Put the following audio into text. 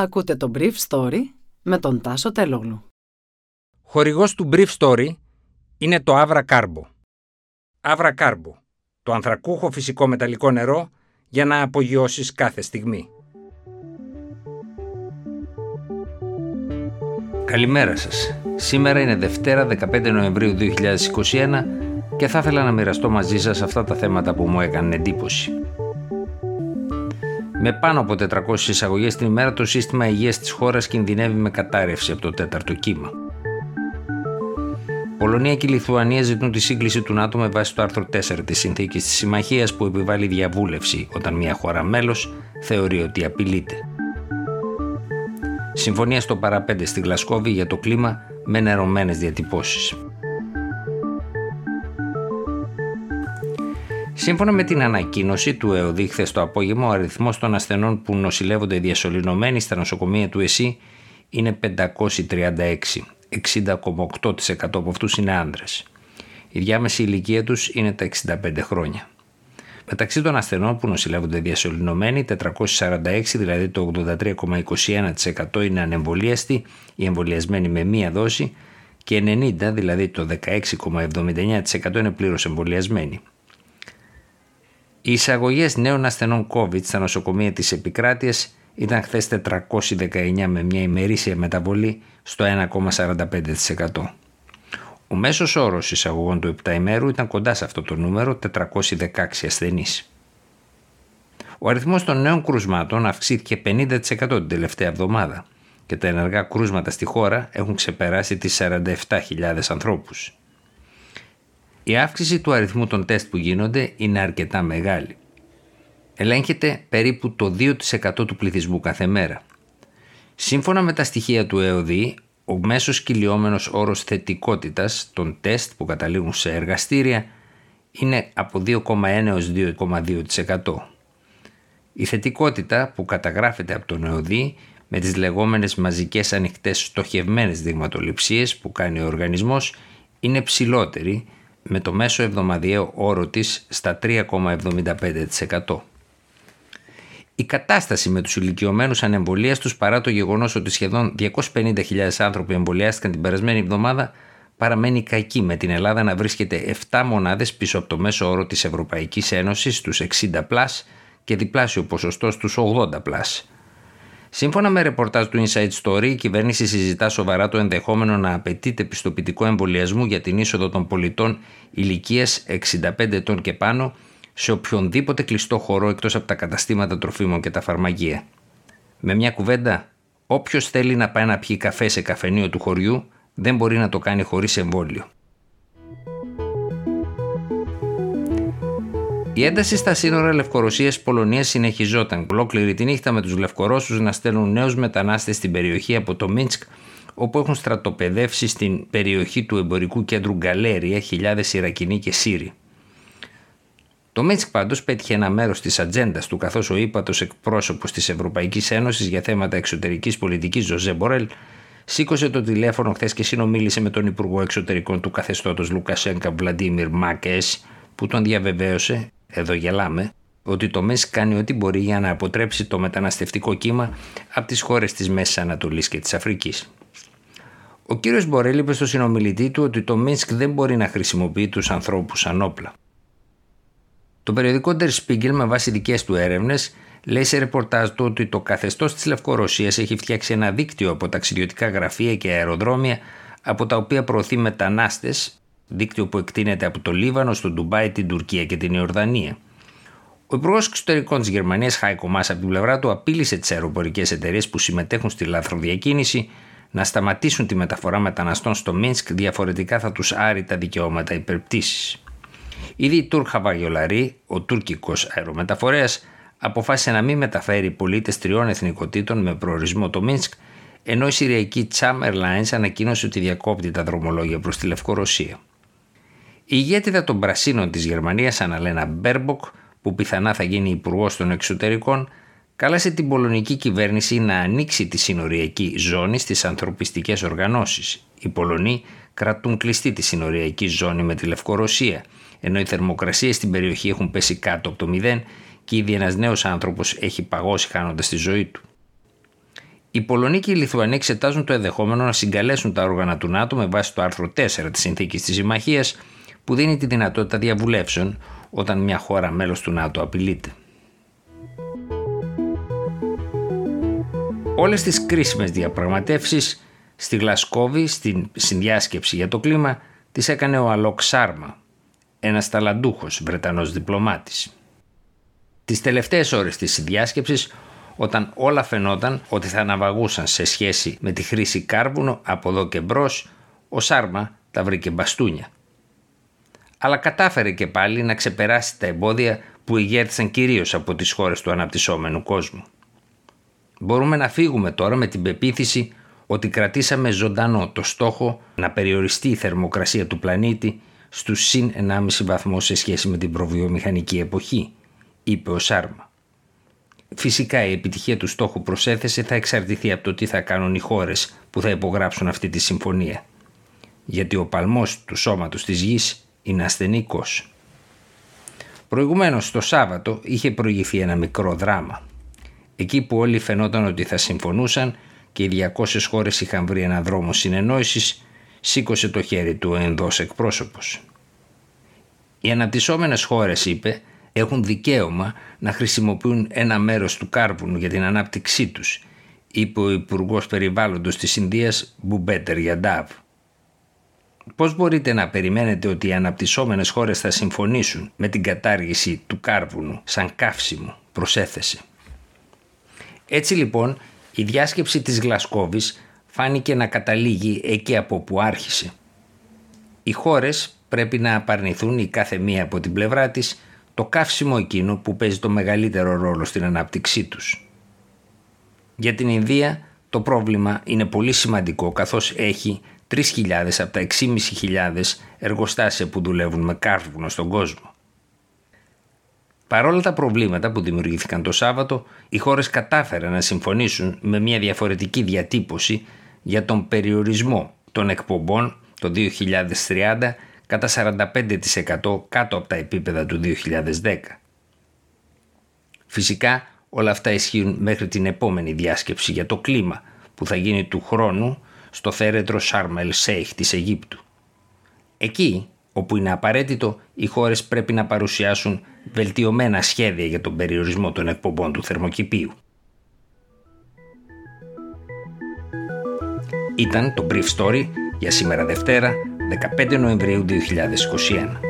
Ακούτε το Brief Story με τον Τάσο Τελόγλου. Χορηγός του Brief Story είναι το Avra Carbo. Avra Carbo, το ανθρακούχο φυσικό μεταλλικό νερό για να απογειώσεις κάθε στιγμή. Καλημέρα σας. Σήμερα είναι Δευτέρα 15 Νοεμβρίου 2021 και θα ήθελα να μοιραστώ μαζί σας αυτά τα θέματα που μου έκανε εντύπωση. Με πάνω από 400 εισαγωγές την ημέρα, το σύστημα υγείας της χώρας κινδυνεύει με κατάρρευση από το τέταρτο κύμα. Πολωνία και Λιθουανία ζητούν τη σύγκληση του ΝΑΤΟ με βάση το άρθρο 4 της συνθήκης της Συμμαχίας που επιβάλλει διαβούλευση όταν μια χώρα μέλος θεωρεί ότι απειλείται. Συμφωνία στο παραπέντε στη Γλασκόβη για το κλίμα με νερωμένες διατυπώσεις. Σύμφωνα με την ανακοίνωση του ΕΟΔΗ χθες το απόγευμα, ο αριθμός των ασθενών που νοσηλεύονται διασωληνωμένοι στα νοσοκομεία του ΕΣΥ είναι 536. 60,8% από αυτούς είναι άνδρε. Η διάμεση ηλικία τους είναι τα 65 χρόνια. Μεταξύ των ασθενών που νοσηλεύονται διασωληνωμένοι, 446, δηλαδή το 83,21% είναι ανεμβολίαστοι ή εμβολιασμένοι με μία δόση και 90, δηλαδή το 16,79% είναι πλήρως εμβολιασμένοι. Οι εισαγωγές νέων ασθενών COVID στα νοσοκομεία της επικράτειας ήταν χθες 419 με μια ημερήσια μεταβολή στο 1,45%. Ο μέσος όρος εισαγωγών του 7 ημέρου ήταν κοντά σε αυτό το νούμερο 416 ασθενείς. Ο αριθμός των νέων κρούσματων αυξήθηκε 50% την τελευταία εβδομάδα και τα ενεργά κρούσματα στη χώρα έχουν ξεπεράσει τις 47.000 ανθρώπους. Η αύξηση του αριθμού των τεστ που γίνονται είναι αρκετά μεγάλη. Ελέγχεται περίπου το 2% του πληθυσμού κάθε μέρα. Σύμφωνα με τα στοιχεία του ΕΟΔΗ, ο μέσος κυλιόμενος όρος θετικότητας των τεστ που καταλήγουν σε εργαστήρια είναι από 2,1 έως 2,2%. Η θετικότητα που καταγράφεται από τον ΕΟΔΗ με τις λεγόμενες μαζικές ανοιχτές στοχευμένες δειγματοληψίες που κάνει ο οργανισμός είναι ψηλότερη με το μέσο εβδομαδιαίο όρο της στα 3,75%. Η κατάσταση με τους ηλικιωμένους ανεμβολίαστους παρά το γεγονός ότι σχεδόν 250.000 άνθρωποι εμβολιάστηκαν την περασμένη εβδομάδα παραμένει κακή με την Ελλάδα να βρίσκεται 7 μονάδες πίσω από το μέσο όρο της Ευρωπαϊκής Ένωσης στους 60 και διπλάσιο ποσοστό στους 80 Σύμφωνα με ρεπορτάζ του Inside Story, η κυβέρνηση συζητά σοβαρά το ενδεχόμενο να απαιτείται πιστοποιητικό εμβολιασμού για την είσοδο των πολιτών ηλικίας 65 ετών και πάνω σε οποιονδήποτε κλειστό χώρο εκτός από τα καταστήματα τροφίμων και τα φαρμακεία. Με μια κουβέντα, όποιος θέλει να πάει να πιει καφέ σε καφενείο του χωριού δεν μπορεί να το κάνει χωρίς εμβόλιο. Η ένταση στα σύνορα Λευκορωσία-Πολωνία συνεχιζόταν ολόκληρη τη νύχτα με τους Λευκορώσους να στέλνουν νέους μετανάστες στην περιοχή από το Μίνσκ, όπου έχουν στρατοπεδεύσει στην περιοχή του εμπορικού κέντρου Γκαλέρια χιλιάδες Ιρακινοί και Σύριοι. Το Μίνσκ πάντως πέτυχε ένα μέρος της ατζέντας του, καθώς ο ύπατος εκπρόσωπος της Ευρωπαϊκής Ένωσης για θέματα εξωτερικής πολιτικής, Ζωζέ Μπορέλ, σήκωσε το τηλέφωνο χθες και συνομίλησε με τον Υπουργό Εξωτερικών του καθεστώτος Λουκασέγκα Βλαντίμιρ Μάκες, που τον διαβεβαίωσε εδώ γελάμε, ότι το ΜΕΣ κάνει ό,τι μπορεί για να αποτρέψει το μεταναστευτικό κύμα από τις χώρες της Μέσης Ανατολής και της Αφρικής. Ο κύριος Μπορέλ είπε στο συνομιλητή του ότι το Μίνσκ δεν μπορεί να χρησιμοποιεί τους ανθρώπους σαν όπλα. Το περιοδικό Der Spiegel με βάση δικές του έρευνες λέει σε ρεπορτάζ του ότι το καθεστώς της Λευκορωσίας έχει φτιάξει ένα δίκτυο από ταξιδιωτικά γραφεία και αεροδρόμια από τα οποία προωθεί μετανάστες δίκτυο που εκτείνεται από το Λίβανο, στο Ντουμπάι, την Τουρκία και την Ιορδανία. Ο Υπουργός Εξωτερικών της Γερμανίας, Χάικο Μάσα, από την πλευρά του, απείλησε τις αεροπορικές εταιρείες που συμμετέχουν στη λαθροδιακίνηση να σταματήσουν τη μεταφορά μεταναστών στο Μίνσκ, διαφορετικά θα τους άρει τα δικαιώματα υπερπτήσει. Ήδη η Τούρκ Χαβαγιολαρή, ο τουρκικός αερομεταφορέας, αποφάσισε να μην μεταφέρει πολίτες τριών εθνικότητων με προορισμό το Μίνσκ, ενώ η Συριακή Cham Airlines ανακοίνωσε ότι διακόπτει τα δρομολόγια προς τη Λευκορωσία. Η ηγέτιδα των Πρασίνων της Γερμανίας, Αναλένα Μπέρμποκ, που πιθανά θα γίνει υπουργός των εξωτερικών, κάλεσε την πολωνική κυβέρνηση να ανοίξει τη συνοριακή ζώνη στις ανθρωπιστικές οργανώσεις. Οι Πολωνοί κρατούν κλειστή τη συνοριακή ζώνη με τη Λευκορωσία, ενώ οι θερμοκρασίες στην περιοχή έχουν πέσει κάτω από το μηδέν και ήδη ένας νέος άνθρωπος έχει παγώσει χάνοντας τη ζωή του. Οι Πολωνοί και οι Λιθουανοί εξετάζουν το ενδεχόμενο να συγκαλέσουν τα όργανα του ΝΑΤΟ με βάση το άρθρο 4 της συνθήκης της Συμμαχίας που δίνει τη δυνατότητα διαβουλεύσεων όταν μια χώρα μέλος του ΝΑΤΟ απειλείται. Όλες τις κρίσιμες διαπραγματεύσεις στη Γλασκόβη, στην συνδιάσκεψη για το κλίμα, τις έκανε ο Αλόκ Σάρμα, ένας ταλαντούχος Βρετανός διπλωμάτης. Τις τελευταίες ώρες της συνδιάσκεψης, όταν όλα φαινόταν ότι θα αναβαγούσαν σε σχέση με τη χρήση κάρβουνο από εδώ και μπρος, ο Σάρμα τα βρήκε μπαστούνια. Αλλά κατάφερε και πάλι να ξεπεράσει τα εμπόδια που ηγέρθησαν κυρίως από τις χώρες του αναπτυσσόμενου κόσμου. Μπορούμε να φύγουμε τώρα με την πεποίθηση ότι κρατήσαμε ζωντανό το στόχο να περιοριστεί η θερμοκρασία του πλανήτη στους συν 1,5 βαθμό σε σχέση με την προβιομηχανική εποχή, είπε ο Σάρμα. Φυσικά η επιτυχία του στόχου προσέθεσε θα εξαρτηθεί από το τι θα κάνουν οι χώρες που θα υπογράψουν αυτή τη συμφωνία. Γιατί ο παλμός του σώματος της γης είναι ασθενικός. Προηγουμένως το Σάββατο είχε προηγηθεί ένα μικρό δράμα. Εκεί που όλοι φαινόταν ότι θα συμφωνούσαν και οι 200 χώρες είχαν βρει ένα δρόμο συνεννόησης, σήκωσε το χέρι του ο ενδός εκπρόσωπος. Οι αναπτυσσόμενες χώρες, είπε, έχουν δικαίωμα να χρησιμοποιούν ένα μέρος του κάρβουνου για την ανάπτυξή τους, είπε ο Υπουργός Περιβάλλοντος της Ινδίας Μπουμπέτερ Γιαντάβ. Πώς μπορείτε να περιμένετε ότι οι αναπτυσσόμενες χώρες θα συμφωνήσουν με την κατάργηση του κάρβουνου σαν καύσιμο, προσέθεσε. Έτσι λοιπόν η διάσκεψη της Γλασκόβης φάνηκε να καταλήγει εκεί από που άρχισε. Οι χώρες πρέπει να απαρνηθούν η κάθε μία από την πλευρά της το καύσιμο εκείνο που παίζει το μεγαλύτερο ρόλο στην ανάπτυξή τους. Για την Ινδία το πρόβλημα είναι πολύ σημαντικό καθώς έχει 3.000 από τα 6.500 εργοστάσια που δουλεύουν με κάρβουνο στον κόσμο. Παρόλα τα προβλήματα που δημιουργήθηκαν το Σάββατο, οι χώρες κατάφεραν να συμφωνήσουν με μια διαφορετική διατύπωση για τον περιορισμό των εκπομπών το 2030 κατά 45% κάτω από τα επίπεδα του 2010. Φυσικά όλα αυτά ισχύουν μέχρι την επόμενη διάσκεψη για το κλίμα που θα γίνει του χρόνου στο θέρετρο Σάρμελ Σέιχ της Αιγύπτου. Εκεί όπου είναι απαραίτητο, οι χώρες πρέπει να παρουσιάσουν βελτιωμένα σχέδια για τον περιορισμό των εκπομπών του θερμοκηπίου. Ήταν το Brief Story για σήμερα Δευτέρα, 15 Νοεμβρίου 2021.